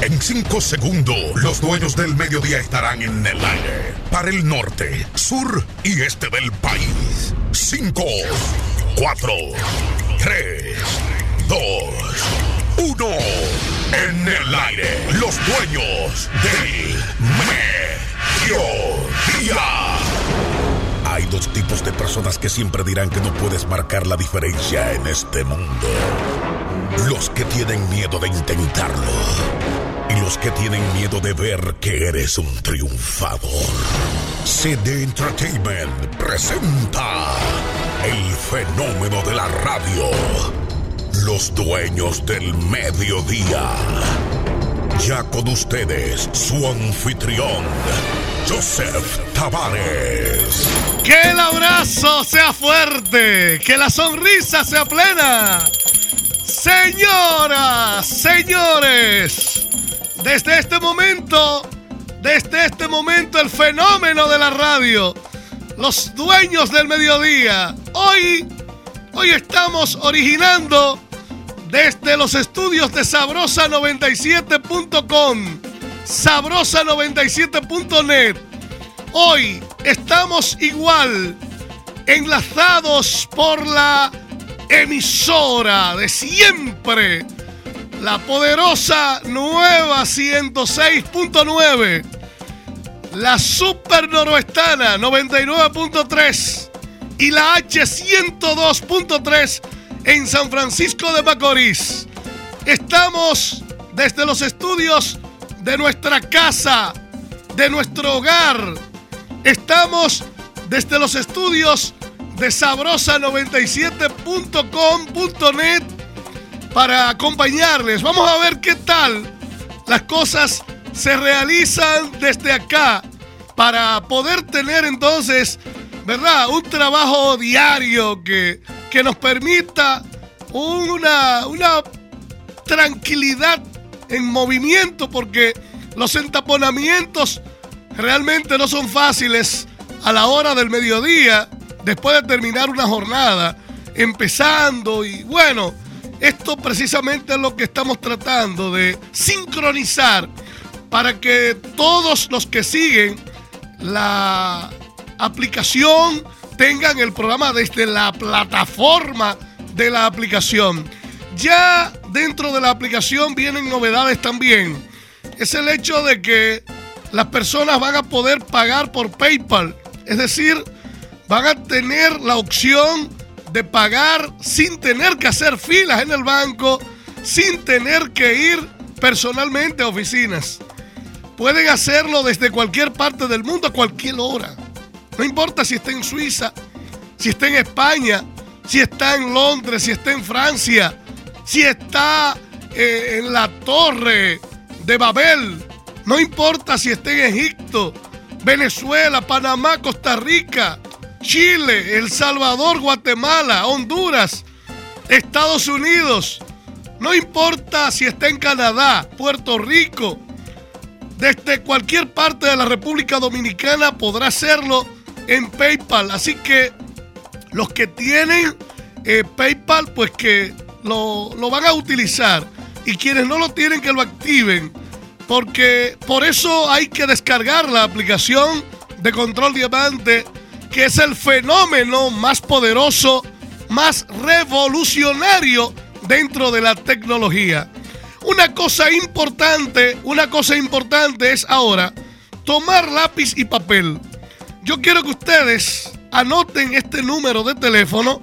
En cinco segundos, los dueños del mediodía estarán en el aire. Para el norte, sur y este del país. Cinco, cuatro, tres, dos, uno. En el aire, los dueños del mediodía. Hay dos tipos de personas que siempre dirán que no puedes marcar la diferencia en este mundo. Los que tienen miedo de intentarlo. Y los que tienen miedo de ver que eres un triunfador. CD Entertainment presenta el fenómeno de la radio. Los dueños del mediodía. Ya con ustedes, su anfitrión, Joseph Tavares. Que el abrazo sea fuerte, que la sonrisa sea plena. Señoras, señores, desde este momento, desde este momento el fenómeno de la radio, los dueños del mediodía, hoy, hoy estamos originando desde los estudios de sabrosa97.com, sabrosa97.net. Hoy estamos igual enlazados por la emisora de siempre, la poderosa nueva 106.9, la super noroestana 99.3 y la H 102.3 en San Francisco de Macorís. Estamos desde los estudios de nuestra casa, de nuestro hogar. Estamos desde los estudios de sabrosa97.com.net para acompañarles. Vamos a ver qué tal las cosas se realizan desde acá para poder tener entonces, ¿verdad? Un trabajo diario que, que nos permita una, una tranquilidad en movimiento porque los entaponamientos realmente no son fáciles a la hora del mediodía, después de terminar una jornada, empezando y bueno, esto precisamente es lo que estamos tratando de sincronizar para que todos los que siguen la aplicación tengan el programa desde la plataforma de la aplicación. Ya dentro de la aplicación vienen novedades también. Es el hecho de que las personas van a poder pagar por PayPal. Es decir, van a tener la opción de pagar sin tener que hacer filas en el banco, sin tener que ir personalmente a oficinas. Pueden hacerlo desde cualquier parte del mundo a cualquier hora. No importa si está en Suiza, si está en España, si está en Londres, si está en Francia, si está eh, en la torre de Babel. No importa si está en Egipto, Venezuela, Panamá, Costa Rica, Chile, El Salvador, Guatemala, Honduras, Estados Unidos. No importa si está en Canadá, Puerto Rico, desde cualquier parte de la República Dominicana podrá hacerlo en PayPal. Así que los que tienen eh, PayPal, pues que lo, lo van a utilizar. Y quienes no lo tienen, que lo activen. Porque por eso hay que descargar la aplicación de Control Diamante que es el fenómeno más poderoso, más revolucionario dentro de la tecnología. Una cosa importante, una cosa importante es ahora tomar lápiz y papel. Yo quiero que ustedes anoten este número de teléfono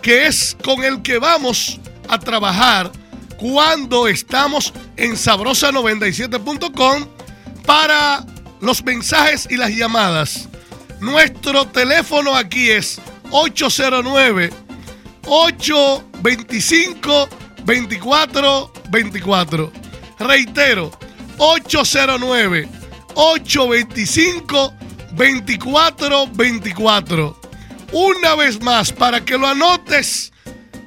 que es con el que vamos a trabajar cuando estamos en sabrosa97.com para los mensajes y las llamadas. Nuestro teléfono aquí es 809 825 2424. Reitero, 809 825 2424. Una vez más, para que lo anotes,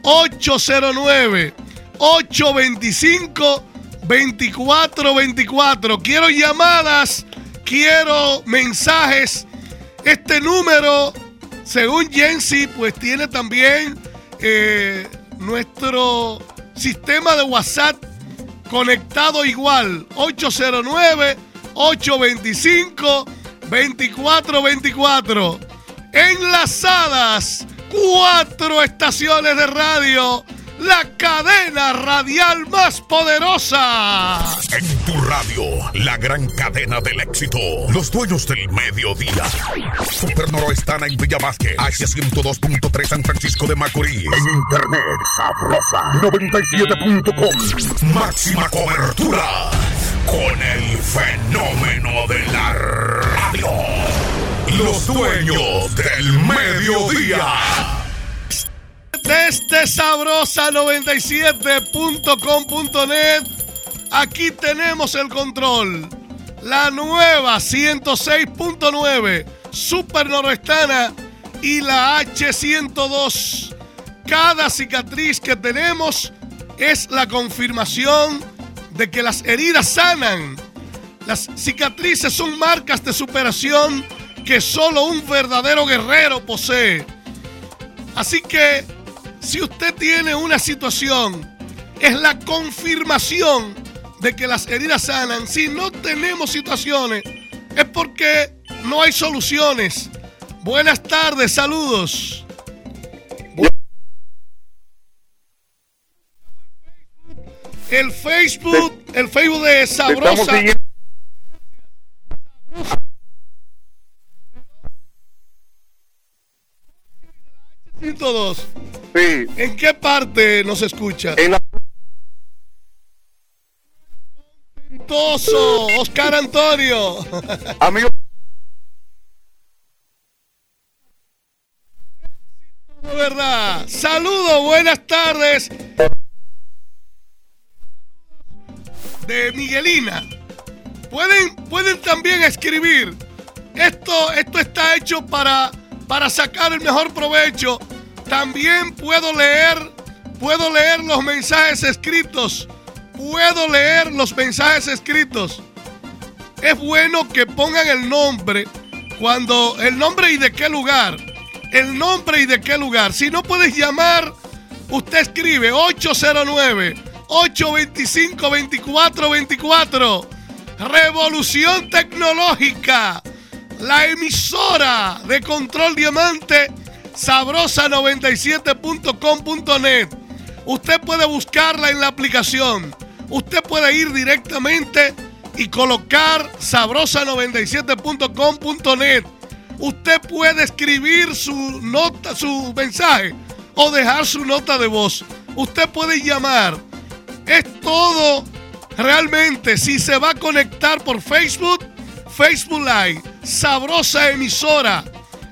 809 825 2424. Quiero llamadas, quiero mensajes. Este número, según Jensi, pues tiene también eh, nuestro sistema de WhatsApp conectado igual. 809 825 2424. Enlazadas, cuatro estaciones de radio la cadena radial más poderosa. En tu radio, la gran cadena del éxito. Los dueños del mediodía. Super Noroestana en Villa Vázquez. H102.3 San Francisco de Macorís. En internet, sabrosa. 97.com. Máxima cobertura. Con el fenómeno de la radio. Los dueños del mediodía desde sabrosa97.com.net. Aquí tenemos el control. La nueva 106.9 Super Noroestana y la H102. Cada cicatriz que tenemos es la confirmación de que las heridas sanan. Las cicatrices son marcas de superación que solo un verdadero guerrero posee. Así que si usted tiene una situación, es la confirmación de que las heridas sanan. Si no tenemos situaciones, es porque no hay soluciones. Buenas tardes, saludos. El Facebook, el Facebook de Sabrosa. 102. Sí. ¿En qué parte nos escucha? En la... Toso, Oscar Antonio. Amigo. Verdad. Saludos, buenas tardes. De Miguelina. Pueden, pueden también escribir. Esto, esto está hecho para, para sacar el mejor provecho también puedo leer, puedo leer los mensajes escritos. Puedo leer los mensajes escritos. Es bueno que pongan el nombre cuando el nombre y de qué lugar. El nombre y de qué lugar. Si no puedes llamar, usted escribe 809 825 2424. Revolución tecnológica. La emisora de Control Diamante sabrosa97.com.net. Usted puede buscarla en la aplicación. Usted puede ir directamente y colocar sabrosa97.com.net. Usted puede escribir su nota, su mensaje o dejar su nota de voz. Usted puede llamar. Es todo realmente. Si se va a conectar por Facebook, Facebook Live, sabrosa emisora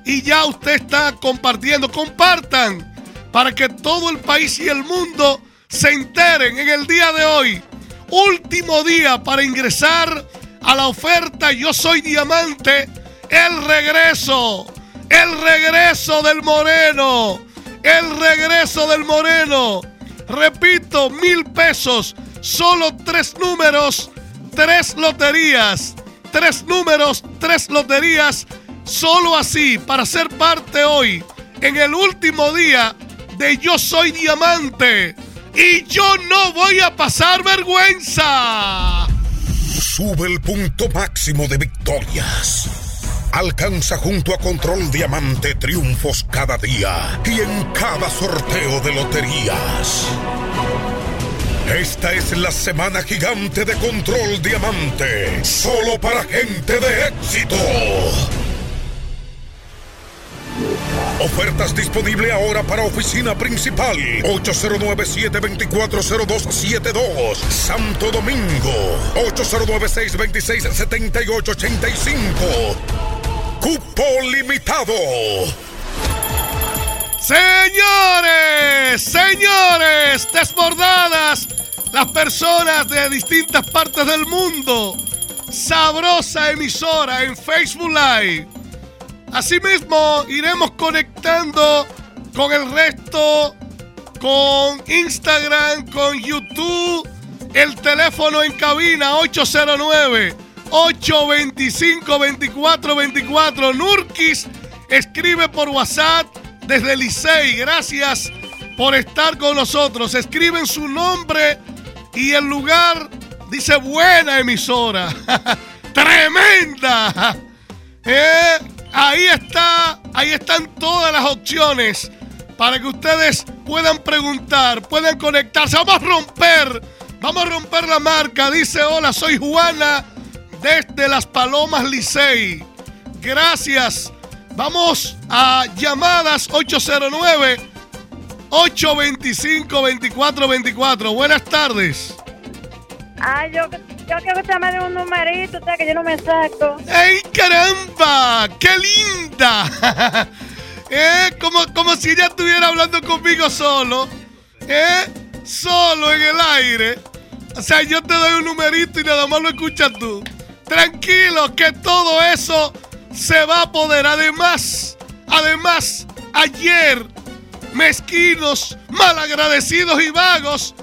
y ya usted está compartiendo. Compartan para que todo el país y el mundo se enteren en el día de hoy. Último día para ingresar a la oferta Yo Soy Diamante. El regreso. El regreso del Moreno. El regreso del Moreno. Repito, mil pesos. Solo tres números. Tres loterías. Tres números. Tres loterías Solo así, para ser parte hoy, en el último día de Yo Soy Diamante. Y yo no voy a pasar vergüenza. Sube el punto máximo de victorias. Alcanza junto a Control Diamante triunfos cada día y en cada sorteo de loterías. Esta es la semana gigante de Control Diamante, solo para gente de éxito. Ofertas disponible ahora para oficina principal 809-724-0272 Santo Domingo 809-626-7885 Cupo limitado. Señores, señores, desbordadas las personas de distintas partes del mundo. Sabrosa emisora en Facebook Live. Asimismo, iremos conectando con el resto, con Instagram, con YouTube, el teléfono en cabina 809 825 2424 Nurkis escribe por WhatsApp desde Licey. Gracias por estar con nosotros. Escriben su nombre y el lugar. Dice buena emisora. Tremenda. Eh, ahí está. Ahí están todas las opciones para que ustedes puedan preguntar, puedan conectarse. Vamos a romper. Vamos a romper la marca. Dice, hola, soy Juana desde Las Palomas Licey. Gracias. Vamos a llamadas 809 825 2424. Buenas tardes. Ay, yo, yo quiero que me dé un numerito, usted que yo no me saco. ¡Ey, caramba! ¡Qué linda! ¿Eh? Como, como si ella estuviera hablando conmigo solo. ¿Eh? Solo en el aire. O sea, yo te doy un numerito y nada más lo escuchas tú. Tranquilo, que todo eso se va a poder. Además, además, ayer, mezquinos, malagradecidos y vagos,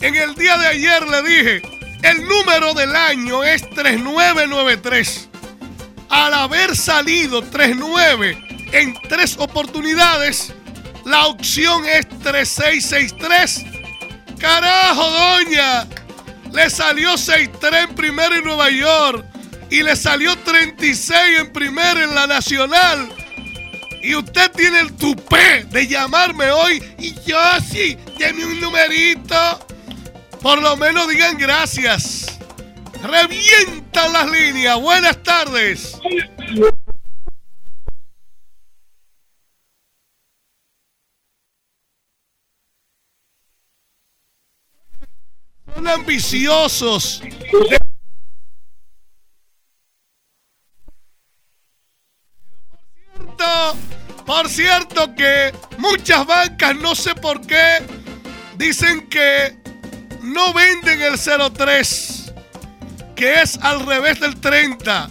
en el día de ayer le dije, el número del año es 3993. Al haber salido 39 en tres oportunidades, la opción es 3663. Carajo, doña. Le salió 6-3 en primero en Nueva York y le salió 36 en primero en la Nacional. Y usted tiene el tupé de llamarme hoy y yo sí, deme un numerito. Por lo menos digan gracias. Revientan las líneas. Buenas tardes. Son ambiciosos. Por cierto que muchas bancas, no sé por qué, dicen que no venden el 03, que es al revés del 30.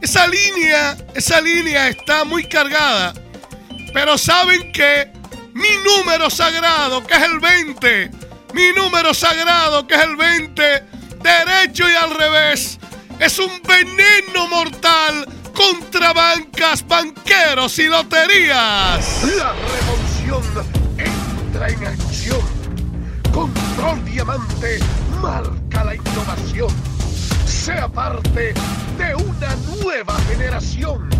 Esa línea, esa línea está muy cargada. Pero saben que mi número sagrado, que es el 20, mi número sagrado, que es el 20, derecho y al revés, es un veneno mortal contra bancas, banqueros y loterías. La revolución entra en acción. Diamante marca la innovación. Sea parte de una nueva generación.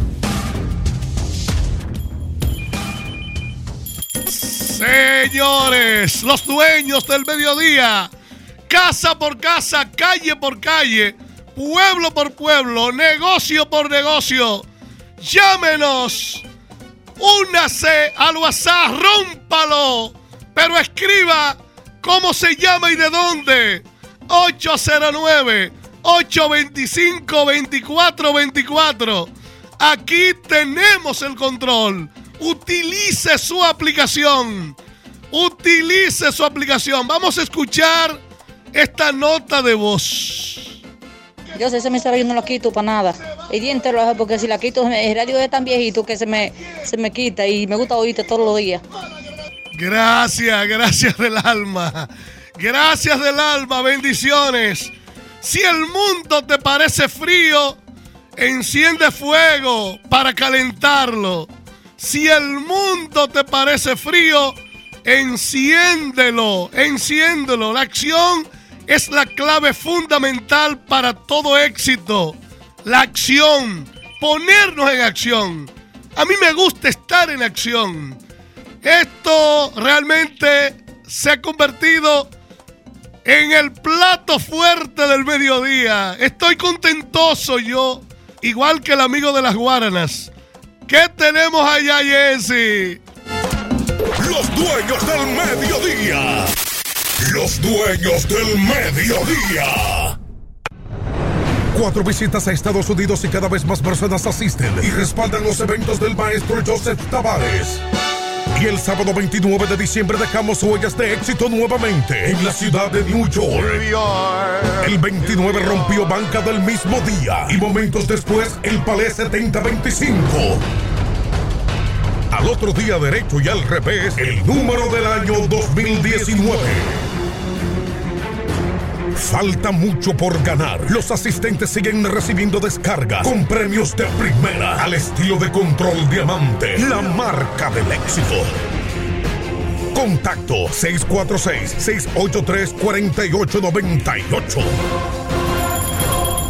Señores, los dueños del mediodía, casa por casa, calle por calle, pueblo por pueblo, negocio por negocio, llámenos, únase al WhatsApp, rómpalo, pero escriba cómo se llama y de dónde. 809-825-2424. Aquí tenemos el control. Utilice su aplicación. Utilice su aplicación. Vamos a escuchar esta nota de voz. Yo sé, ese mensaje yo no lo quito para nada. El día entero lo hago porque si la quito, el radio es tan viejito que se me, se me quita y me gusta oírte todos los días. Gracias, gracias del alma. Gracias del alma, bendiciones. Si el mundo te parece frío, enciende fuego para calentarlo. Si el mundo te parece frío, enciéndelo, enciéndelo. La acción es la clave fundamental para todo éxito. La acción. ponernos en acción. A mí me gusta estar en acción. Esto realmente se ha convertido en el plato fuerte del mediodía. Estoy contentoso yo, igual que el amigo de las Guaranas. ¿Qué tenemos allá, Jesse? Los dueños del mediodía. Los dueños del mediodía. Cuatro visitas a Estados Unidos y cada vez más personas asisten y respaldan los eventos del maestro Joseph Tavares. Y el sábado 29 de diciembre dejamos huellas de éxito nuevamente en la ciudad de New York. El 29 rompió banca del mismo día y momentos después el Palais 7025. Al otro día derecho y al revés, el número del año 2019. Falta mucho por ganar. Los asistentes siguen recibiendo descargas con premios de primera al estilo de Control Diamante, la marca del éxito. Contacto 646-683-4898.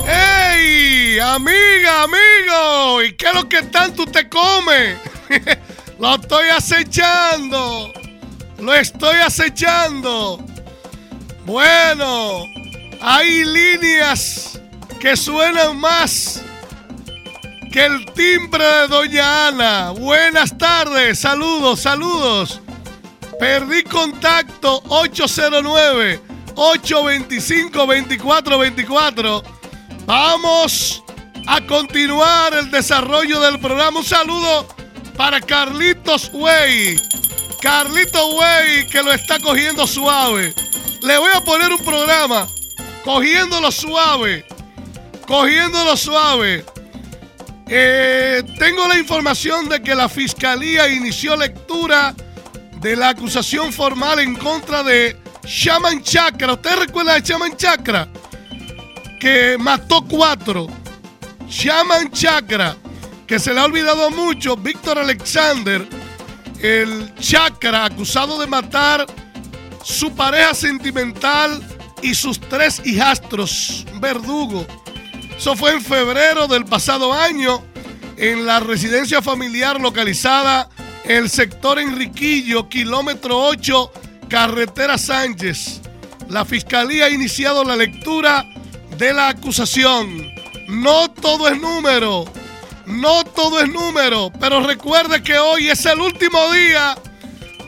¡Ey! Amiga, amigo. ¿Y qué es lo que tanto te come? lo estoy acechando. Lo estoy acechando. Bueno, hay líneas que suenan más que el timbre de Doña Ana. Buenas tardes, saludos, saludos. Perdí contacto 809 825 2424. Vamos a continuar el desarrollo del programa. Un saludo para Carlitos Way. Carlitos Way que lo está cogiendo suave. Le voy a poner un programa cogiéndolo suave. Cogiéndolo suave. Eh, tengo la información de que la fiscalía inició lectura de la acusación formal en contra de Shaman Chakra. ¿Usted recuerda de Shaman Chakra? Que mató cuatro. Shaman Chakra, que se le ha olvidado mucho, Víctor Alexander, el Chakra, acusado de matar su pareja sentimental y sus tres hijastros, verdugo. Eso fue en febrero del pasado año en la residencia familiar localizada en el sector Enriquillo, kilómetro 8, carretera Sánchez. La fiscalía ha iniciado la lectura de la acusación. No todo es número, no todo es número, pero recuerde que hoy es el último día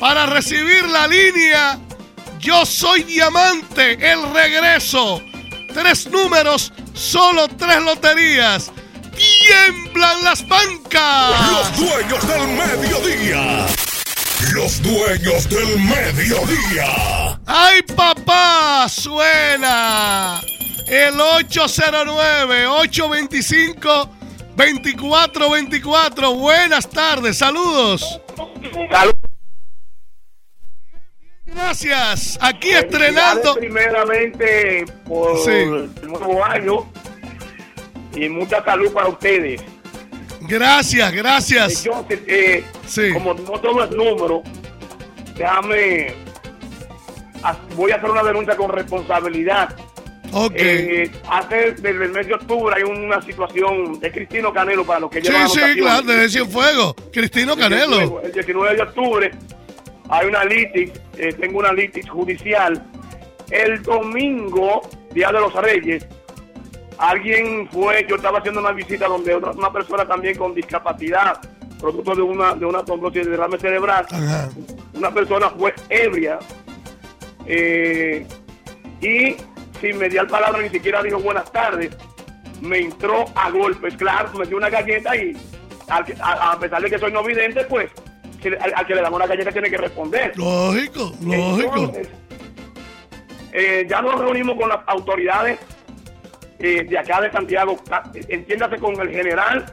para recibir la línea Yo soy diamante, el regreso. Tres números, solo tres loterías. ¡Tiemblan las bancas! Los dueños del mediodía. Los dueños del mediodía. ¡Ay, papá! Suena el 809-825-2424. Buenas tardes, saludos. Gracias. Aquí estrenando. Primeramente por Sí. el nuevo año y mucha salud para ustedes. Gracias, gracias. Entonces, eh, Sí. como no tomo el número, déjame. Voy a hacer una denuncia con responsabilidad. Ok. Eh, hace desde el mes de octubre hay una situación de Cristino Canelo para los que Sí, llevan sí, anotaciones. claro, desde Cienfuegos. Cristino Canelo. El 19 de octubre hay una litis, eh, tengo una litis judicial. El domingo, Día de los Reyes, alguien fue, yo estaba haciendo una visita donde otra, una persona también con discapacidad, producto de una, de una trombosis de derrame cerebral, Ajá. una persona fue ebria eh, y sin mediar palabra ni siquiera dijo buenas tardes, me entró a golpes, claro, me dio una galleta y a, a pesar de que soy no vidente, pues al, al que le damos una galleta tiene que responder. Lógico, lógico. Entonces, eh, ya nos reunimos con las autoridades eh, de acá de Santiago, ta- entiéndase con el general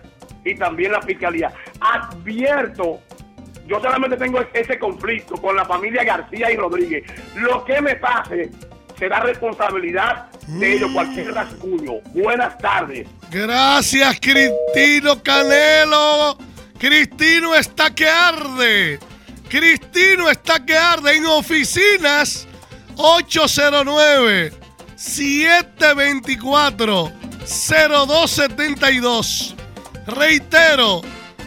y también la fiscalía. Advierto, yo solamente tengo ese conflicto con la familia García y Rodríguez. Lo que me pase será responsabilidad de ellos, cualquier rasguño. Buenas tardes. Gracias, Cristino Canelo. Cristino está que arde. Cristino está que arde en oficinas 809 724 0272 Reitero,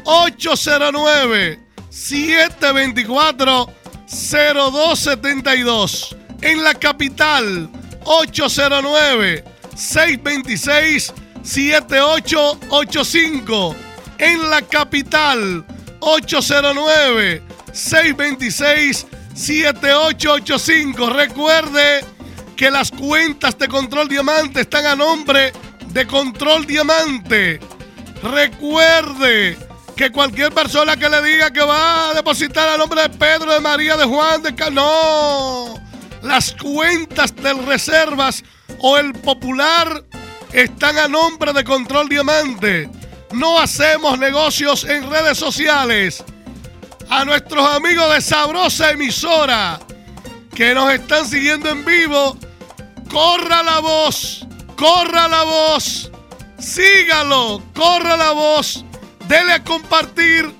809-724-0272. En la capital, 809-626-7885. En la capital, 809-626-7885. Recuerde que las cuentas de Control Diamante están a nombre de Control Diamante. Recuerde que cualquier persona que le diga que va a depositar a nombre de Pedro, de María, de Juan, de Cal... No. Las cuentas del Reservas o el Popular están a nombre de Control Diamante. No hacemos negocios en redes sociales. A nuestros amigos de Sabrosa Emisora que nos están siguiendo en vivo, corra la voz, corra la voz, sígalo, corra la voz, dele a compartir.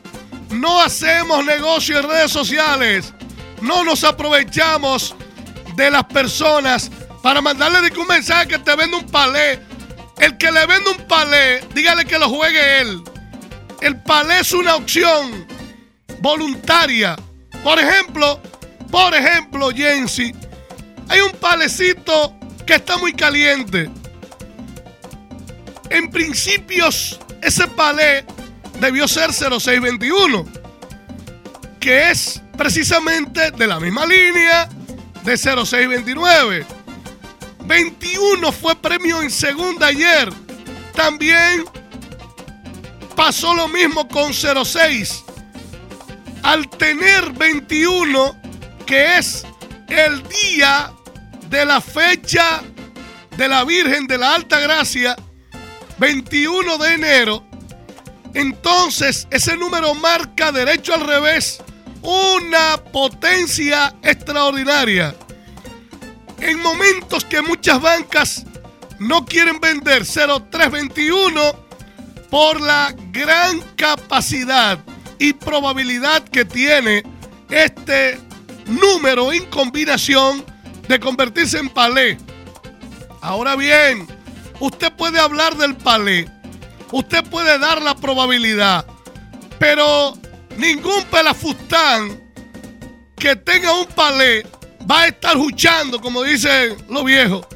No hacemos negocio en redes sociales, no nos aprovechamos de las personas para mandarle un mensaje que te vende un palé. El que le vende un palé, dígale que lo juegue él. El palé es una opción voluntaria. Por ejemplo, por ejemplo, Jensi, hay un palecito que está muy caliente. En principios, ese palé debió ser 0621, que es precisamente de la misma línea de 0629. 21 fue premio en segunda ayer. También pasó lo mismo con 06. Al tener 21, que es el día de la fecha de la Virgen de la Alta Gracia, 21 de enero, entonces ese número marca derecho al revés una potencia extraordinaria. En momentos que muchas bancas no quieren vender 0321 por la gran capacidad y probabilidad que tiene este número en combinación de convertirse en palé. Ahora bien, usted puede hablar del palé, usted puede dar la probabilidad, pero ningún pelafustán que tenga un palé va a estar juchando, como dicen los viejos,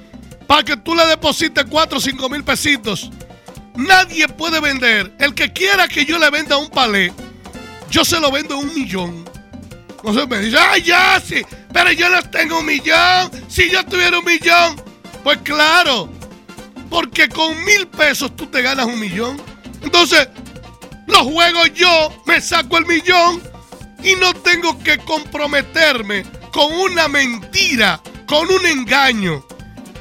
para que tú le deposites 4 o 5 mil pesitos. Nadie puede vender. El que quiera que yo le venda un palé, yo se lo vendo un millón. No se me dice, ay, ya, sí, pero yo no tengo un millón. Si yo tuviera un millón, pues claro, porque con mil pesos tú te ganas un millón. Entonces, lo juego yo, me saco el millón y no tengo que comprometerme con una mentira, con un engaño.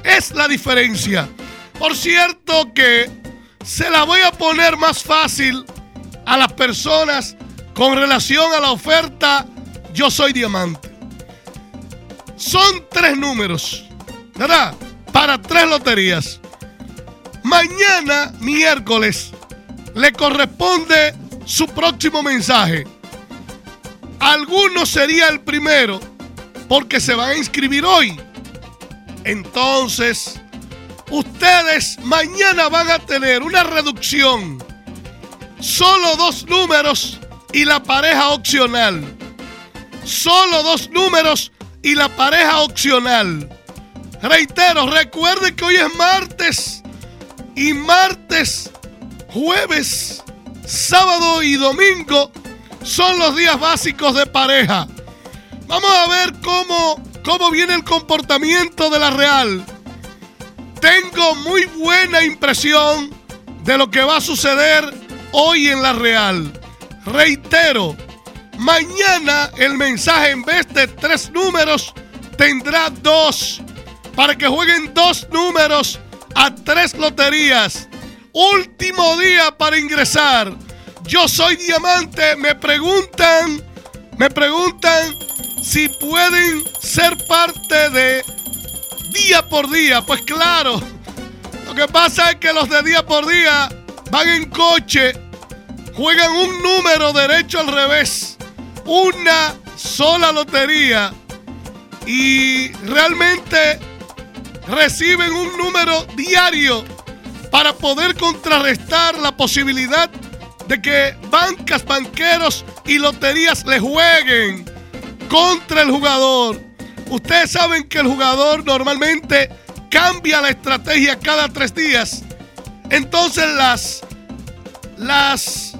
Es la diferencia. Por cierto que se la voy a poner más fácil a las personas con relación a la oferta Yo Soy Diamante. Son tres números, ¿verdad? Para tres loterías. Mañana, miércoles, le corresponde su próximo mensaje. Alguno sería el primero porque se van a inscribir hoy. Entonces, ustedes mañana van a tener una reducción. Solo dos números y la pareja opcional. Solo dos números y la pareja opcional. Reitero, recuerden que hoy es martes y martes, jueves, sábado y domingo son los días básicos de pareja. Vamos a ver cómo, cómo viene el comportamiento de la Real. Tengo muy buena impresión de lo que va a suceder hoy en la Real. Reitero, mañana el mensaje en vez de tres números tendrá dos. Para que jueguen dos números a tres loterías. Último día para ingresar. Yo soy diamante. Me preguntan, me preguntan si pueden ser parte de día por día. Pues claro, lo que pasa es que los de día por día van en coche, juegan un número derecho al revés, una sola lotería y realmente reciben un número diario para poder contrarrestar la posibilidad de que bancas, banqueros y loterías le jueguen contra el jugador. Ustedes saben que el jugador normalmente cambia la estrategia cada tres días. Entonces las, las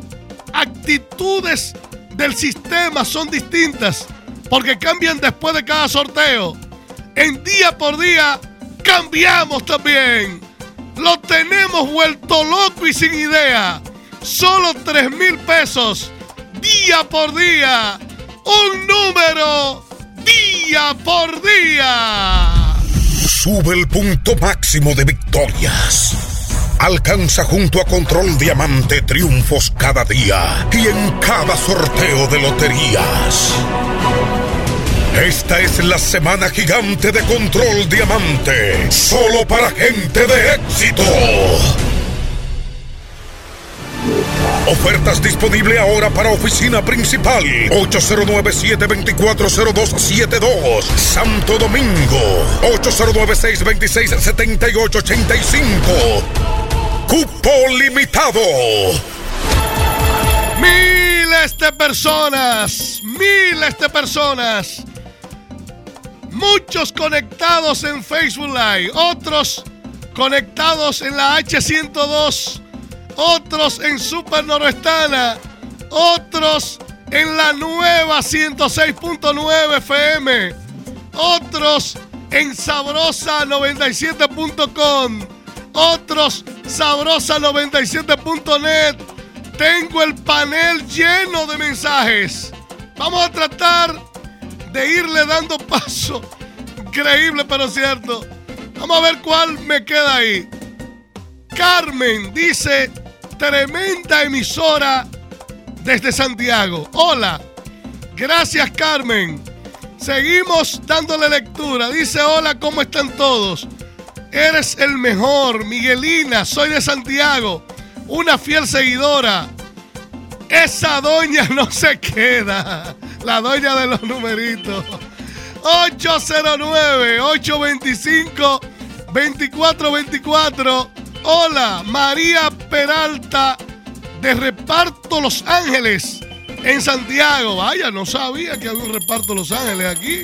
actitudes del sistema son distintas porque cambian después de cada sorteo. En día por día cambiamos también. Lo tenemos vuelto loco y sin idea. Solo 3 mil pesos día por día. Un número día por día. Sube el punto máximo de victorias. Alcanza junto a Control Diamante triunfos cada día y en cada sorteo de loterías. Esta es la semana gigante de Control Diamante, solo para gente de éxito. Ofertas disponible ahora para oficina principal. 809-724-0272 Santo Domingo. 809-626-7885 Cupo limitado. Miles de personas, miles de personas. Muchos conectados en Facebook Live, otros conectados en la H102, otros en Super Noroestana, otros en la nueva 106.9 FM, otros en sabrosa97.com, otros sabrosa97.net. Tengo el panel lleno de mensajes. Vamos a tratar de irle dando paso. Increíble, pero cierto. Vamos a ver cuál me queda ahí. Carmen dice, tremenda emisora desde Santiago. Hola. Gracias, Carmen. Seguimos dándole lectura. Dice, hola, ¿cómo están todos? Eres el mejor, Miguelina. Soy de Santiago. Una fiel seguidora. Esa doña no se queda. La doña de los numeritos. 809-825-2424. Hola, María Peralta de Reparto Los Ángeles en Santiago. Vaya, no sabía que había un reparto Los Ángeles aquí.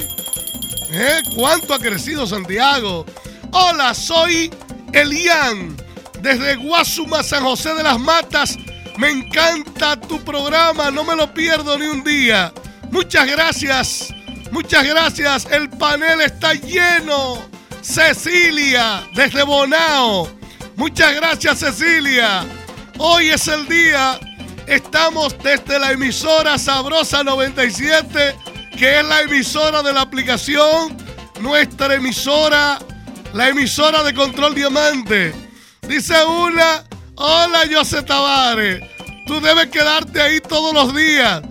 ¿Eh? ¿Cuánto ha crecido Santiago? Hola, soy Elian desde Guasuma, San José de las Matas. Me encanta tu programa, no me lo pierdo ni un día. Muchas gracias, muchas gracias. El panel está lleno. Cecilia, desde Bonao. Muchas gracias, Cecilia. Hoy es el día. Estamos desde la emisora Sabrosa 97, que es la emisora de la aplicación. Nuestra emisora, la emisora de Control Diamante. Dice una, hola José Tavares, tú debes quedarte ahí todos los días,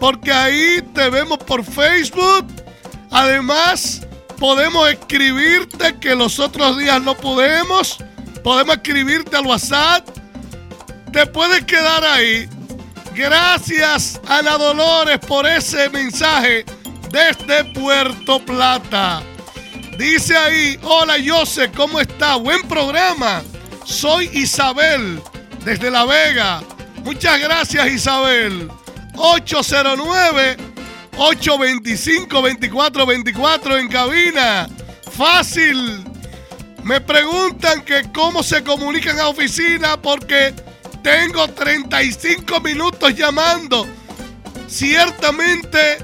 porque ahí te vemos por Facebook. Además, podemos escribirte que los otros días no podemos. Podemos escribirte al WhatsApp. Te puedes quedar ahí. Gracias, Ana Dolores, por ese mensaje desde Puerto Plata. Dice ahí, hola José, ¿cómo está? Buen programa. Soy Isabel, desde La Vega. Muchas gracias, Isabel. 809-825-2424 en cabina. Fácil. Me preguntan que cómo se comunican a oficina porque tengo 35 minutos llamando. Ciertamente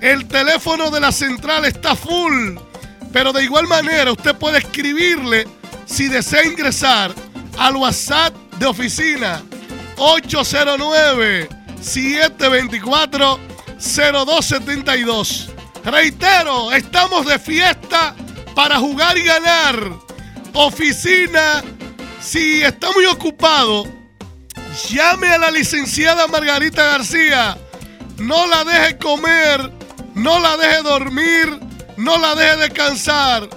el teléfono de la central está full, pero de igual manera usted puede escribirle si desea ingresar al WhatsApp de oficina 809-724-0272. Reitero, estamos de fiesta para jugar y ganar. Oficina, si está muy ocupado, llame a la licenciada Margarita García. No la deje comer, no la deje dormir, no la deje descansar,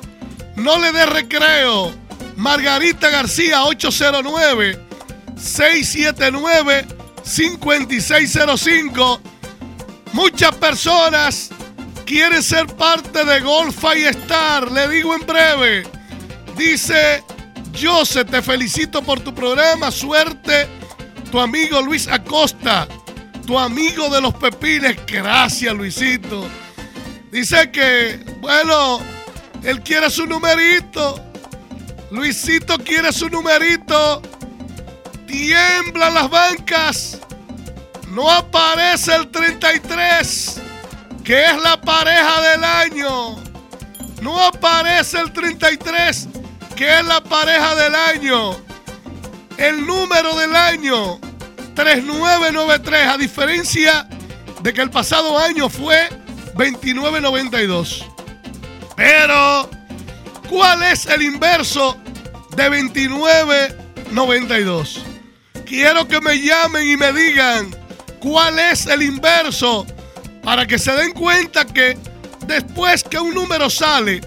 no le dé recreo. Margarita García 809 679 5605. Muchas personas quieren ser parte de Golf y Star. Le digo en breve. Dice Jose, te felicito por tu programa. Suerte tu amigo Luis Acosta, tu amigo de los pepines. Gracias, Luisito. Dice que, bueno, él quiere su numerito. Luisito quiere su numerito. Tiemblan las bancas. No aparece el 33, que es la pareja del año. No aparece el 33, que es la pareja del año. El número del año 3993, a diferencia de que el pasado año fue 2992. Pero, ¿cuál es el inverso de 2992? Quiero que me llamen y me digan cuál es el inverso para que se den cuenta que después que un número sale,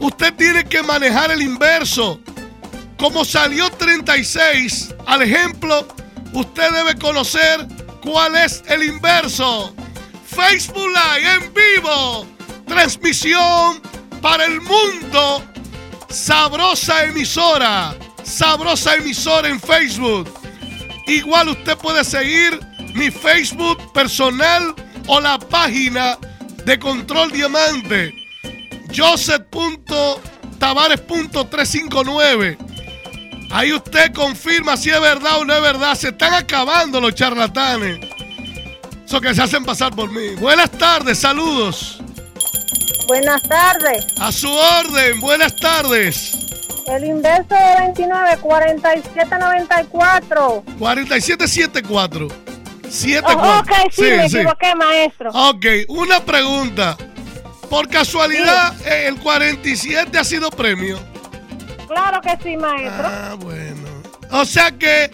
usted tiene que manejar el inverso. Como salió 36, al ejemplo, usted debe conocer cuál es el inverso. Facebook Live en vivo, transmisión para el mundo. Sabrosa emisora, sabrosa emisora en Facebook. Igual usted puede seguir mi Facebook personal o la página de Control Diamante. Joseph.tavares.359. Ahí usted confirma si es verdad o no es verdad. Se están acabando los charlatanes. Esos que se hacen pasar por mí. Buenas tardes, saludos. Buenas tardes. A su orden, buenas tardes. El inverso de 29, 4794. 4774. 7 Oh, ok, sí, me equivoqué, maestro. Ok, una pregunta. Por casualidad, eh, el 47 ha sido premio. Claro que sí, maestro. Ah, bueno. O sea que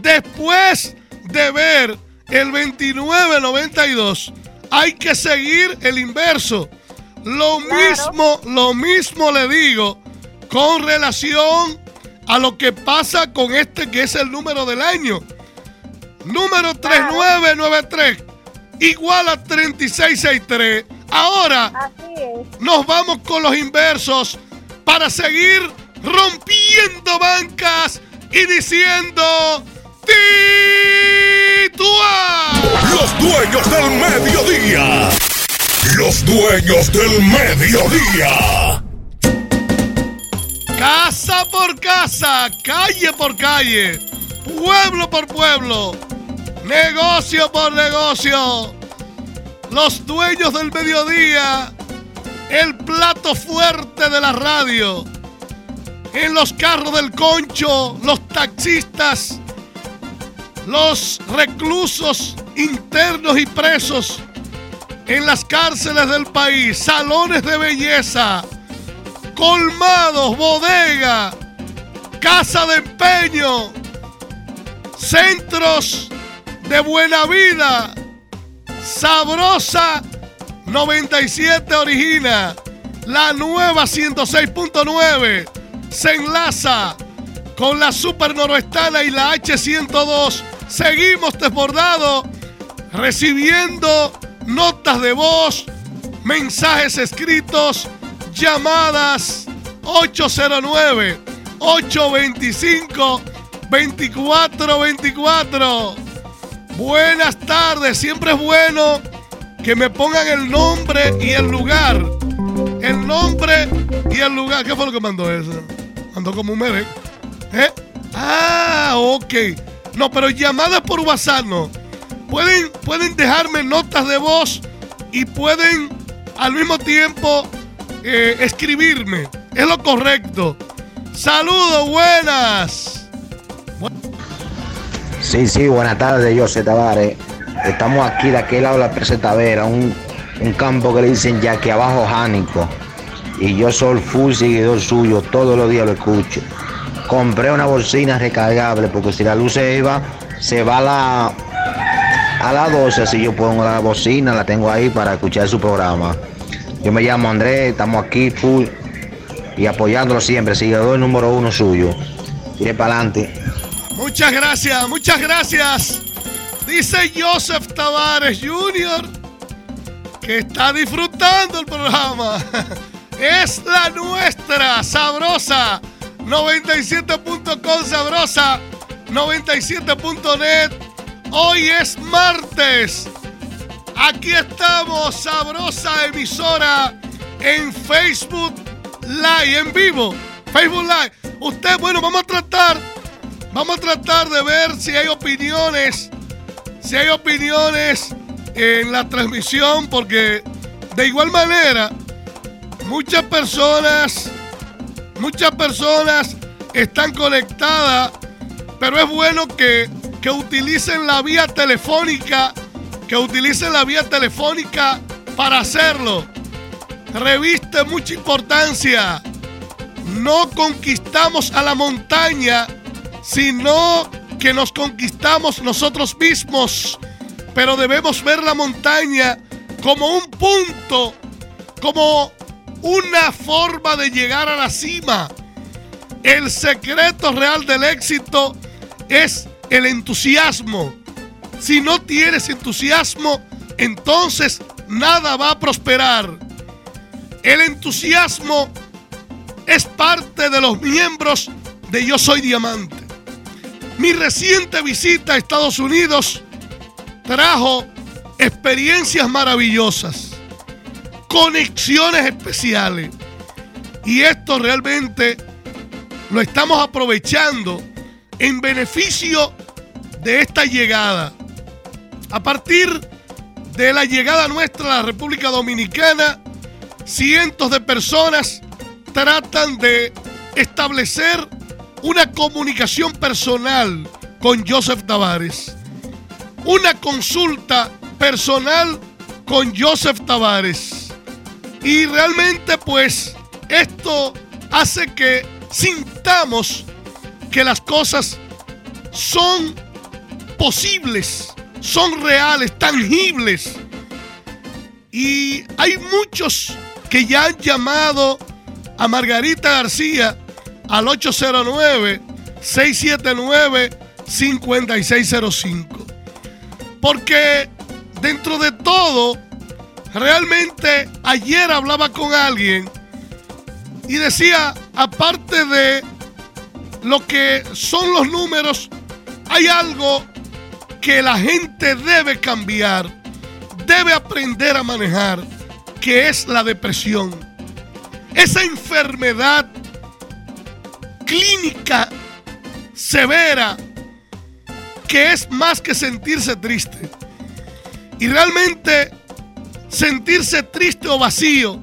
después de ver el 2992, hay que seguir el inverso. Lo mismo, lo mismo le digo con relación a lo que pasa con este que es el número del año. Número 3993 igual a 3663. Ahora Así es. nos vamos con los inversos para seguir rompiendo bancas y diciendo ¡Titúa! Los dueños del mediodía. Los dueños del mediodía. Casa por casa, calle por calle, pueblo por pueblo, negocio por negocio. Los dueños del mediodía, el plato fuerte de la radio. En los carros del concho, los taxistas, los reclusos internos y presos en las cárceles del país, salones de belleza, colmados, bodega, casa de empeño, centros de buena vida, sabrosa 97 origina, la nueva 106.9 se enlaza con la Super Noroestana y la H102. Seguimos desbordados recibiendo notas de voz, mensajes escritos, llamadas 809 825 2424. Buenas tardes, siempre es bueno que me pongan el nombre y el lugar. El nombre y el lugar. ¿Qué fue lo que mandó eso? Mandó como un bebé. ¿Eh? Ah, ok. No, pero llamadas por WhatsApp no. Pueden, pueden dejarme notas de voz y pueden al mismo tiempo eh, escribirme. Es lo correcto. Saludos, buenas. Sí, sí, buenas tardes, José Tavares. Estamos aquí de aquel lado de la presa Tavera, un, un campo que le dicen ya que abajo Jánico. Y yo soy full seguidor suyo, todos los días lo escucho. Compré una bocina recargable porque si la luz se va, se va a la, a las 12, así yo pongo la bocina, la tengo ahí para escuchar su programa. Yo me llamo Andrés, estamos aquí full y apoyándolo siempre, seguidor número uno suyo. Tire para adelante. Muchas gracias, muchas gracias. Dice Joseph Tavares Jr. que está disfrutando el programa. Es la nuestra, sabrosa. 97.com sabrosa. 97.net. Hoy es martes. Aquí estamos, sabrosa emisora en Facebook Live, en vivo. Facebook Live. Usted, bueno, vamos a tratar, vamos a tratar de ver si hay opiniones, si hay opiniones en la transmisión, porque de igual manera, muchas personas, muchas personas están conectadas, pero es bueno que, que utilicen la vía telefónica, que utilicen la vía telefónica para hacerlo. Reviste mucha importancia. No conquistamos a la montaña, sino que nos conquistamos nosotros mismos. Pero debemos ver la montaña como un punto, como una forma de llegar a la cima. El secreto real del éxito es el entusiasmo. Si no tienes entusiasmo, entonces nada va a prosperar. El entusiasmo es parte de los miembros de Yo Soy Diamante. Mi reciente visita a Estados Unidos trajo experiencias maravillosas, conexiones especiales. Y esto realmente lo estamos aprovechando en beneficio de esta llegada. A partir de la llegada nuestra a la República Dominicana, cientos de personas tratan de establecer una comunicación personal con Joseph Tavares. Una consulta personal con Joseph Tavares. Y realmente pues esto hace que sintamos que las cosas son posibles, son reales, tangibles. Y hay muchos que ya han llamado a Margarita García al 809-679-5605. Porque dentro de todo, realmente ayer hablaba con alguien y decía, aparte de lo que son los números, hay algo que la gente debe cambiar, debe aprender a manejar, que es la depresión. Esa enfermedad clínica severa que es más que sentirse triste. Y realmente sentirse triste o vacío.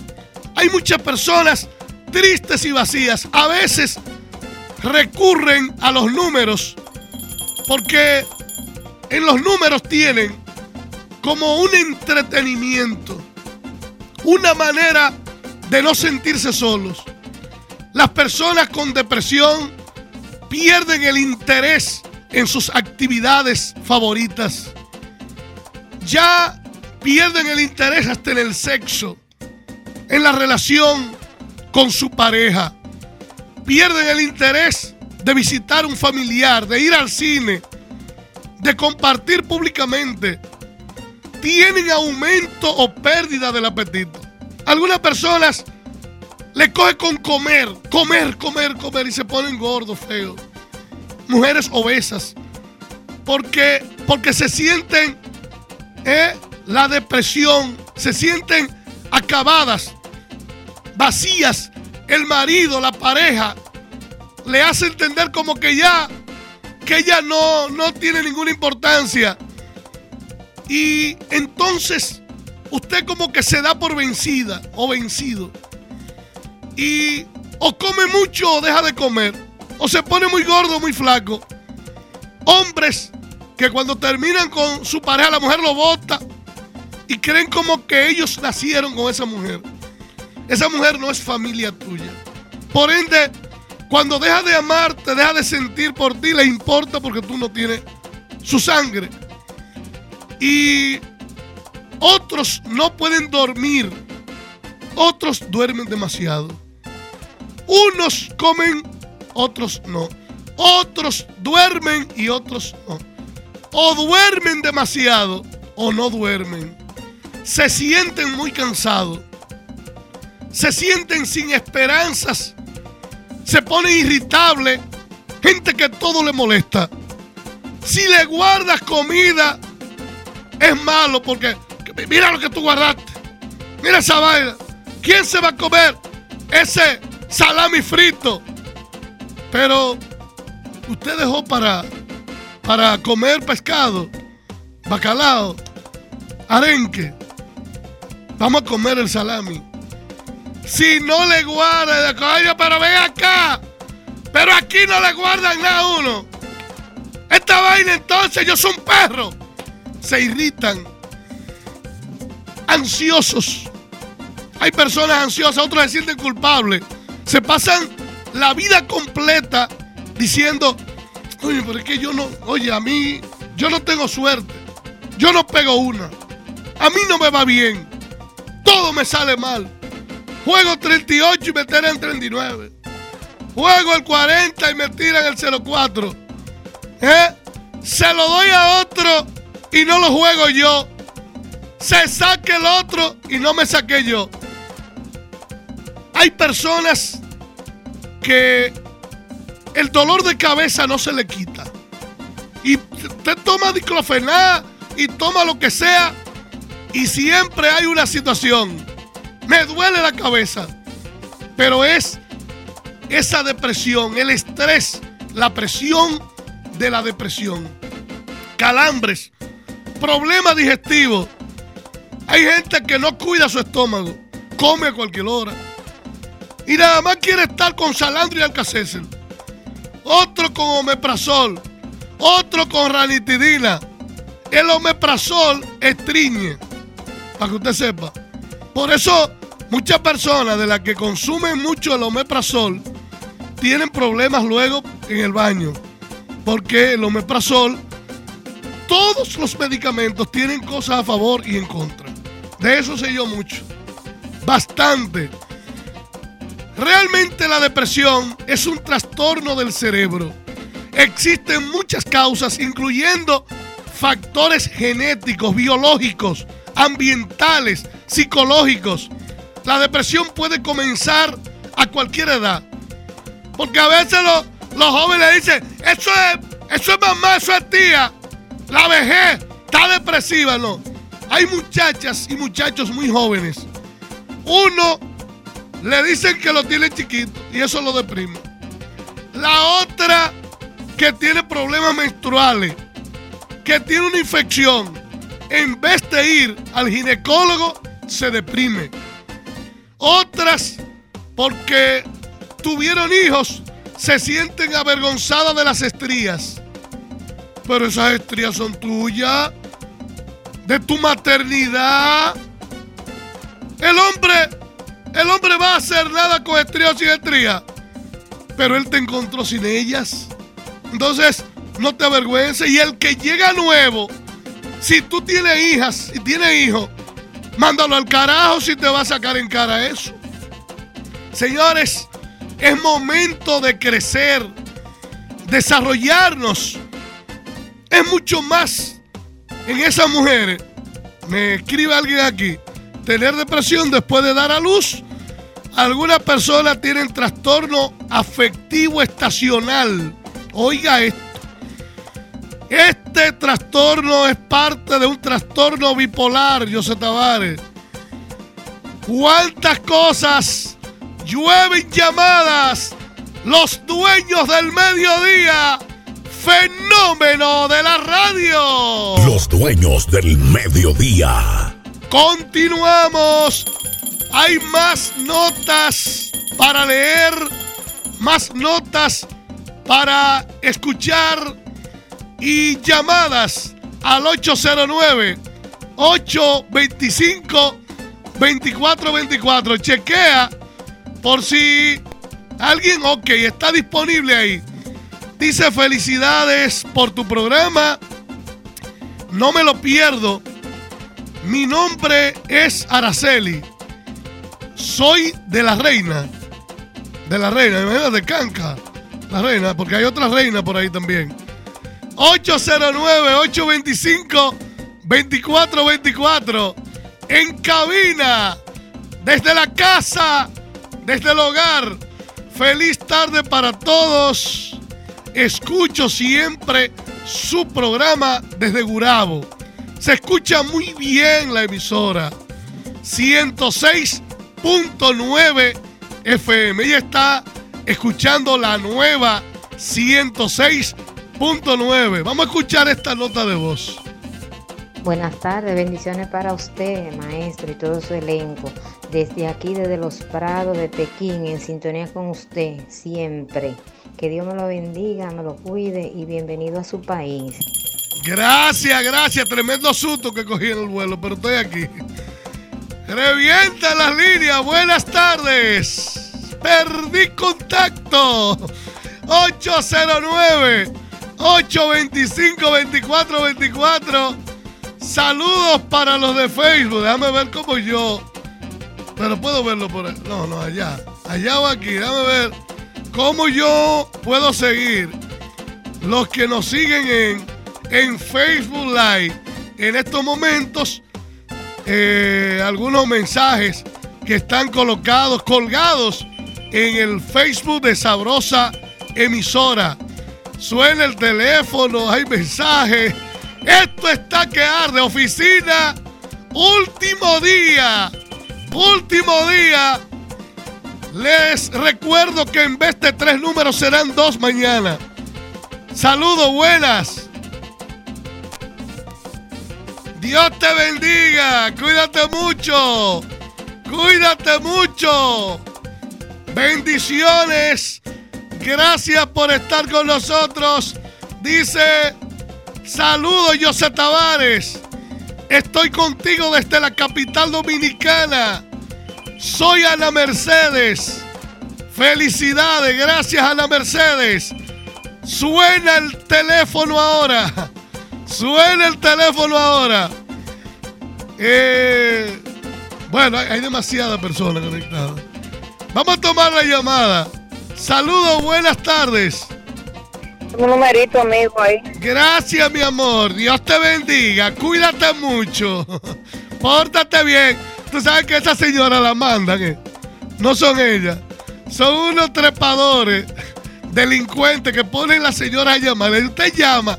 Hay muchas personas tristes y vacías. A veces recurren a los números porque en los números tienen como un entretenimiento, una manera de no sentirse solos. Las personas con depresión pierden el interés en sus actividades favoritas. Ya pierden el interés hasta en el sexo, en la relación con su pareja. Pierden el interés de visitar un familiar, de ir al cine, de compartir públicamente. Tienen aumento o pérdida del apetito. Algunas personas le coge con comer, comer, comer, comer y se ponen gordos, feos. Mujeres obesas. Porque, porque se sienten eh, la depresión, se sienten acabadas, vacías. El marido, la pareja, le hace entender como que ya, que ella no, no tiene ninguna importancia. Y entonces usted como que se da por vencida o vencido. Y o come mucho o deja de comer. O se pone muy gordo muy flaco. Hombres que cuando terminan con su pareja, la mujer lo bota y creen como que ellos nacieron con esa mujer. Esa mujer no es familia tuya. Por ende, cuando deja de amarte, deja de sentir por ti, le importa porque tú no tienes su sangre. Y otros no pueden dormir. Otros duermen demasiado. Unos comen, otros no. Otros duermen y otros no. O duermen demasiado o no duermen. Se sienten muy cansados. Se sienten sin esperanzas. Se ponen irritables. Gente que todo le molesta. Si le guardas comida, es malo porque mira lo que tú guardaste. Mira esa vaina. ¿Quién se va a comer ese salami frito? Pero usted dejó para, para comer pescado, bacalao, arenque. Vamos a comer el salami. Si no le guarda, pero ven acá. Pero aquí no le guardan nada a uno. Esta vaina entonces, yo soy un perro. Se irritan. Ansiosos. Hay personas ansiosas, otros se sienten culpables. Se pasan la vida completa diciendo, oye, pero es que yo no, oye, a mí, yo no tengo suerte. Yo no pego una. A mí no me va bien. Todo me sale mal. Juego 38 y me tiran 39. Juego el 40 y me tiran el 04. ¿Eh? Se lo doy a otro y no lo juego yo. Se saque el otro y no me saqué yo. Hay personas que el dolor de cabeza no se le quita. Y te toma diclofenac y toma lo que sea y siempre hay una situación. Me duele la cabeza, pero es esa depresión, el estrés, la presión de la depresión. Calambres, problemas digestivos. Hay gente que no cuida su estómago, come a cualquier hora. Y nada más quiere estar con salandro y alcacéser. Otro con omeprazol. Otro con ranitidina. El omeprazol estriñe. Para que usted sepa. Por eso muchas personas de las que consumen mucho el omeprazol tienen problemas luego en el baño. Porque el omeprazol, todos los medicamentos tienen cosas a favor y en contra. De eso sé yo mucho. Bastante. Realmente la depresión es un trastorno del cerebro. Existen muchas causas, incluyendo factores genéticos, biológicos, ambientales, psicológicos. La depresión puede comenzar a cualquier edad. Porque a veces los, los jóvenes dicen, eso es, eso es mamá, eso es tía. La vejez está depresiva, no. Hay muchachas y muchachos muy jóvenes. Uno le dicen que lo tiene chiquito y eso lo deprime. La otra que tiene problemas menstruales, que tiene una infección, en vez de ir al ginecólogo, se deprime. Otras, porque tuvieron hijos, se sienten avergonzadas de las estrías. Pero esas estrías son tuyas, de tu maternidad. El hombre, el hombre va a hacer nada con estrías sin estrías. Pero él te encontró sin ellas. Entonces, no te avergüences. Y el que llega nuevo, si tú tienes hijas y tienes hijos, mándalo al carajo si te va a sacar en cara eso. Señores, es momento de crecer, desarrollarnos. Es mucho más en esas mujeres. Me escribe alguien aquí. Tener depresión después de dar a luz. Algunas personas tienen trastorno afectivo estacional. Oiga esto. Este trastorno es parte de un trastorno bipolar, José Tavares. ¿Cuántas cosas llueven llamadas? Los dueños del mediodía. Fenómeno de la radio. Los dueños del mediodía. Continuamos. Hay más notas para leer, más notas para escuchar y llamadas al 809 825 2424. Chequea por si alguien, ok, está disponible ahí. Dice felicidades por tu programa. No me lo pierdo. Mi nombre es Araceli. Soy de la reina. De la reina, de Canca. La reina, porque hay otra reina por ahí también. 809-825-2424. En cabina. Desde la casa. Desde el hogar. Feliz tarde para todos. Escucho siempre su programa desde Gurabo. Se escucha muy bien la emisora. 106.9 FM. Ella está escuchando la nueva 106.9. Vamos a escuchar esta nota de voz. Buenas tardes, bendiciones para usted, maestro, y todo su elenco. Desde aquí, desde los Prados de Pekín, en sintonía con usted, siempre. Que Dios me lo bendiga, me lo cuide y bienvenido a su país. Gracias, gracias. Tremendo susto que cogí en el vuelo, pero estoy aquí. Revienta las líneas. Buenas tardes. Perdí contacto. 809 825 2424 Saludos para los de Facebook. Déjame ver cómo yo. Pero puedo verlo por ahí. No, no, allá. Allá o aquí. Déjame ver cómo yo puedo seguir los que nos siguen en, en Facebook Live. En estos momentos, eh, algunos mensajes que están colocados, colgados en el Facebook de Sabrosa Emisora. Suena el teléfono, hay mensajes. Esto está que arde. Oficina, último día. Último día. Les recuerdo que en vez de tres números serán dos mañana. Saludos, buenas. Dios te bendiga. Cuídate mucho. Cuídate mucho. Bendiciones. Gracias por estar con nosotros. Dice, saludos José Tavares. Estoy contigo desde la capital dominicana. Soy Ana Mercedes. Felicidades, gracias Ana Mercedes. Suena el teléfono ahora. Suena el teléfono ahora. Eh, bueno, hay, hay demasiadas personas conectadas. Vamos a tomar la llamada. Saludos, buenas tardes. Un numerito, amigo, ahí. Gracias, mi amor. Dios te bendiga. Cuídate mucho. Pórtate bien. Tú sabes que esa señora la mandan. ¿eh? No son ellas. Son unos trepadores, delincuentes que ponen a la señora a llamar. Y usted llama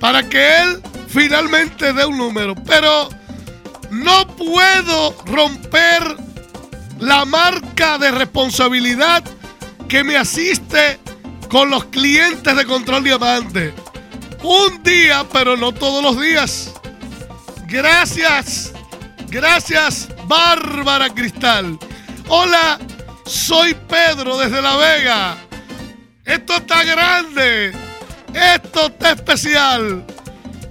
para que él finalmente dé un número. Pero no puedo romper la marca de responsabilidad que me asiste con los clientes de Control Diamante. Un día, pero no todos los días. Gracias. Gracias, Bárbara Cristal. Hola, soy Pedro desde La Vega. Esto está grande. Esto está especial.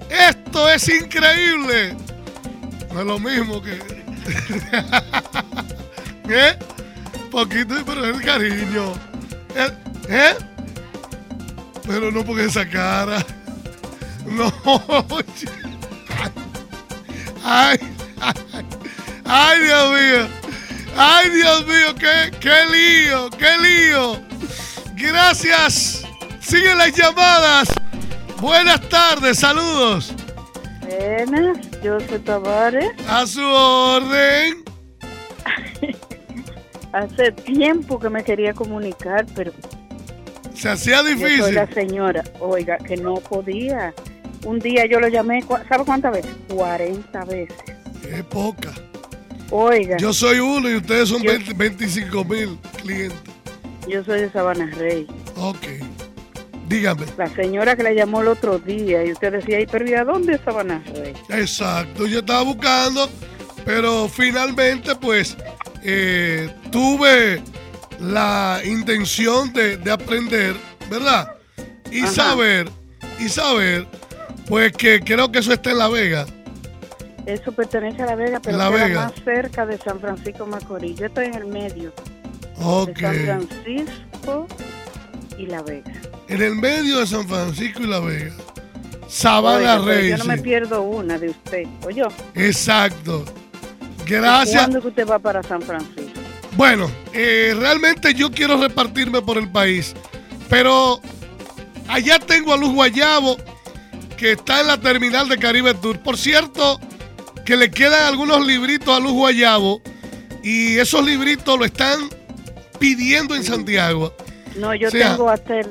Esto es increíble. No es lo mismo que... ¿Eh? Poquito, pero es cariño. ¿Eh? ¿Eh? Pero no porque esa cara. No. Ay, ay, ay, Dios mío. Ay, Dios mío, qué, qué lío, qué lío. Gracias. Siguen las llamadas. Buenas tardes, saludos. Buenas, yo soy Tavares. A su orden. Hace tiempo que me quería comunicar, pero Se hacía yo soy difícil. la señora. Oiga, que no podía. Un día yo lo llamé, ¿cu- ¿sabe cuántas veces? 40 veces. Es poca. Oiga, yo, Yo soy uno y ustedes son Yo- 20 25 mil clientes. soy de Sabana Rey. Ok. Dígame. La señora que le llamó el otro día y usted decía, ¿y pero ¿y a dónde es Sabana Rey? Exacto, yo estaba buscando, pero finalmente pues eh, tuve la intención de, de aprender, ¿verdad? Y Ajá. saber, y saber, pues que creo que eso está en La Vega. Eso pertenece a La Vega, pero La Vega. más cerca de San Francisco Macorís. Yo estoy en el medio Ok. de San Francisco y La Vega. En el medio de San Francisco y La Vega. Sabana Oiga, pero Rey. Yo no me pierdo una de usted. Oye, Exacto. Gracias. ¿cuándo que usted va para San Francisco? Bueno, eh, realmente yo quiero repartirme por el país, pero allá tengo a Luz Guayabo, que está en la terminal de Caribe Tour. Por cierto, que le quedan algunos libritos a Luz Guayabo y esos libritos lo están pidiendo en Santiago. No, yo O sea, tengo hasta el...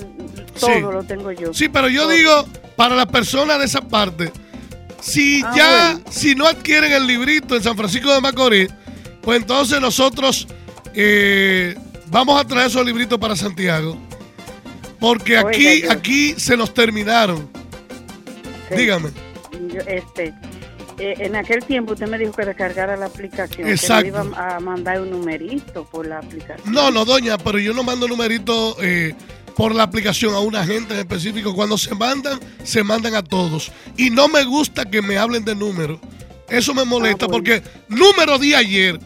Todo sí. lo tengo yo. Sí, pero yo Todo. digo para las personas de esa parte, si Ah, ya, bueno. si no adquieren el librito en San Francisco de Macorís, pues entonces nosotros eh, vamos a traer esos libritos para Santiago. Porque Oiga, aquí, yo- aquí se nos terminaron. Sí. Dígame. Yo, este, eh, en aquel tiempo usted me dijo que descargara la aplicación. Exacto. Que me iba a mandar un numerito por la aplicación. No, no, doña, pero yo no mando numeritos eh, por la aplicación a una gente en específico. Cuando se mandan, se mandan a todos. Y no me gusta que me hablen de números. Eso me molesta Ah, bueno. porque número de ayer.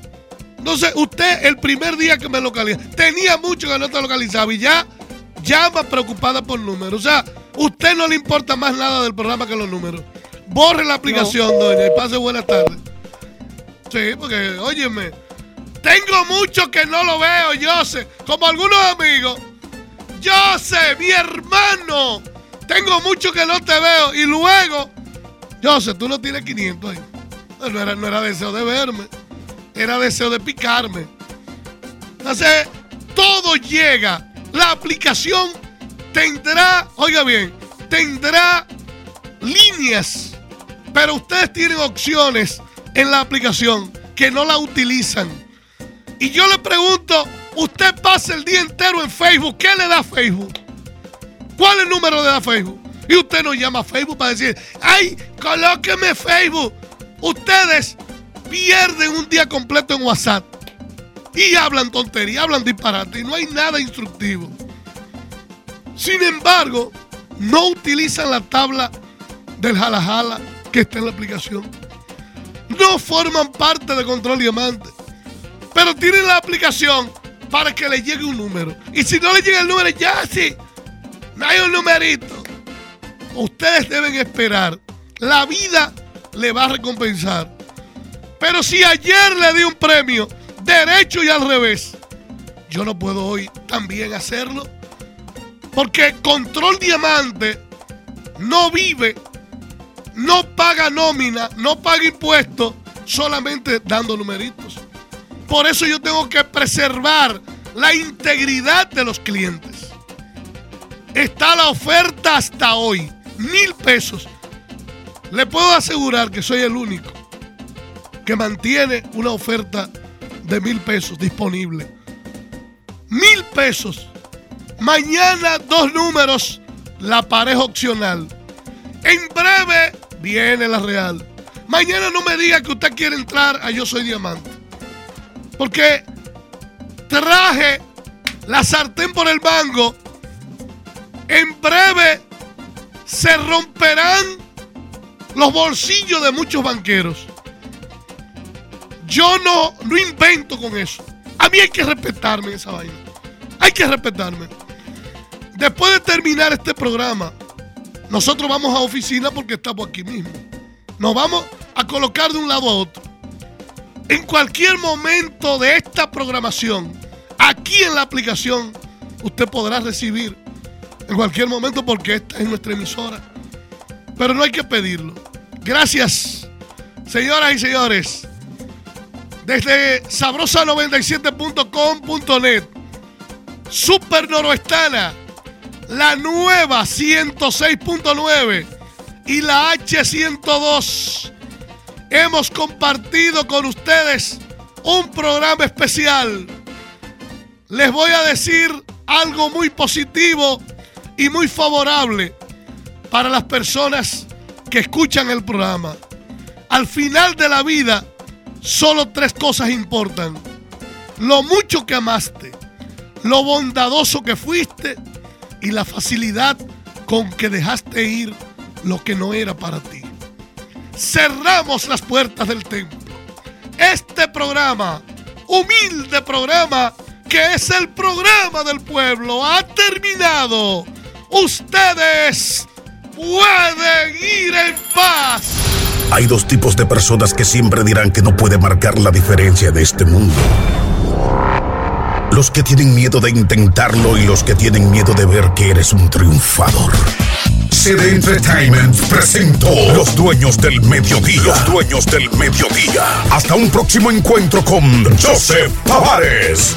Entonces, usted el primer día que me localiza, tenía mucho que no te localizaba y ya llama preocupada por números. O sea, usted no le importa más nada del programa que los números. Borre la aplicación, doña, y pase buenas tardes. Sí, porque, óyeme, tengo mucho que no lo veo, yo sé, como algunos amigos. Sé, mi hermano, tengo mucho que no te veo. Y luego, sé, tú no tienes 500 ahí. No era, no era deseo de verme, era deseo de picarme. Entonces, todo llega. La aplicación tendrá, oiga bien, tendrá líneas, pero ustedes tienen opciones en la aplicación que no la utilizan. Y yo le pregunto, usted pasa el día entero en Facebook, ¿qué le da Facebook? ¿Cuál es el número de la Facebook? Y usted nos llama a Facebook para decir, ay, colóqueme Facebook. Ustedes pierden un día completo en WhatsApp y hablan tontería, hablan disparate y no hay nada instructivo. Sin embargo, no utilizan la tabla del jala jala que está en la aplicación. No forman parte de Control Diamante. Pero tienen la aplicación para que le llegue un número. Y si no le llega el número, ya sí. No hay un numerito. Ustedes deben esperar. La vida le va a recompensar. Pero si ayer le di un premio, derecho y al revés, yo no puedo hoy también hacerlo. Porque Control Diamante no vive, no paga nómina, no paga impuestos, solamente dando numeritos. Por eso yo tengo que preservar la integridad de los clientes. Está la oferta hasta hoy, mil pesos. Le puedo asegurar que soy el único que mantiene una oferta de mil pesos disponible. Mil pesos. Mañana dos números, la pareja opcional. En breve viene la real. Mañana no me diga que usted quiere entrar a Yo Soy Diamante. Porque traje la sartén por el mango. En breve se romperán los bolsillos de muchos banqueros. Yo no, no invento con eso. A mí hay que respetarme esa vaina. Hay que respetarme. Después de terminar este programa, nosotros vamos a oficina porque estamos aquí mismo. Nos vamos a colocar de un lado a otro. En cualquier momento de esta programación, aquí en la aplicación, usted podrá recibir en cualquier momento porque esta es nuestra emisora. Pero no hay que pedirlo. Gracias, señoras y señores. Desde sabrosa97.com.net, Super Noroestana, la nueva 106.9 y la H102. Hemos compartido con ustedes un programa especial. Les voy a decir algo muy positivo y muy favorable para las personas que escuchan el programa. Al final de la vida, solo tres cosas importan. Lo mucho que amaste, lo bondadoso que fuiste y la facilidad con que dejaste ir lo que no era para ti. Cerramos las puertas del templo. Este programa, humilde programa, que es el programa del pueblo, ha terminado. Ustedes pueden ir en paz. Hay dos tipos de personas que siempre dirán que no puede marcar la diferencia de este mundo. Los que tienen miedo de intentarlo y los que tienen miedo de ver que eres un triunfador. CD Entertainment presentó Los Dueños del Mediodía. Los Dueños del Mediodía. Hasta un próximo encuentro con Joseph Tavares.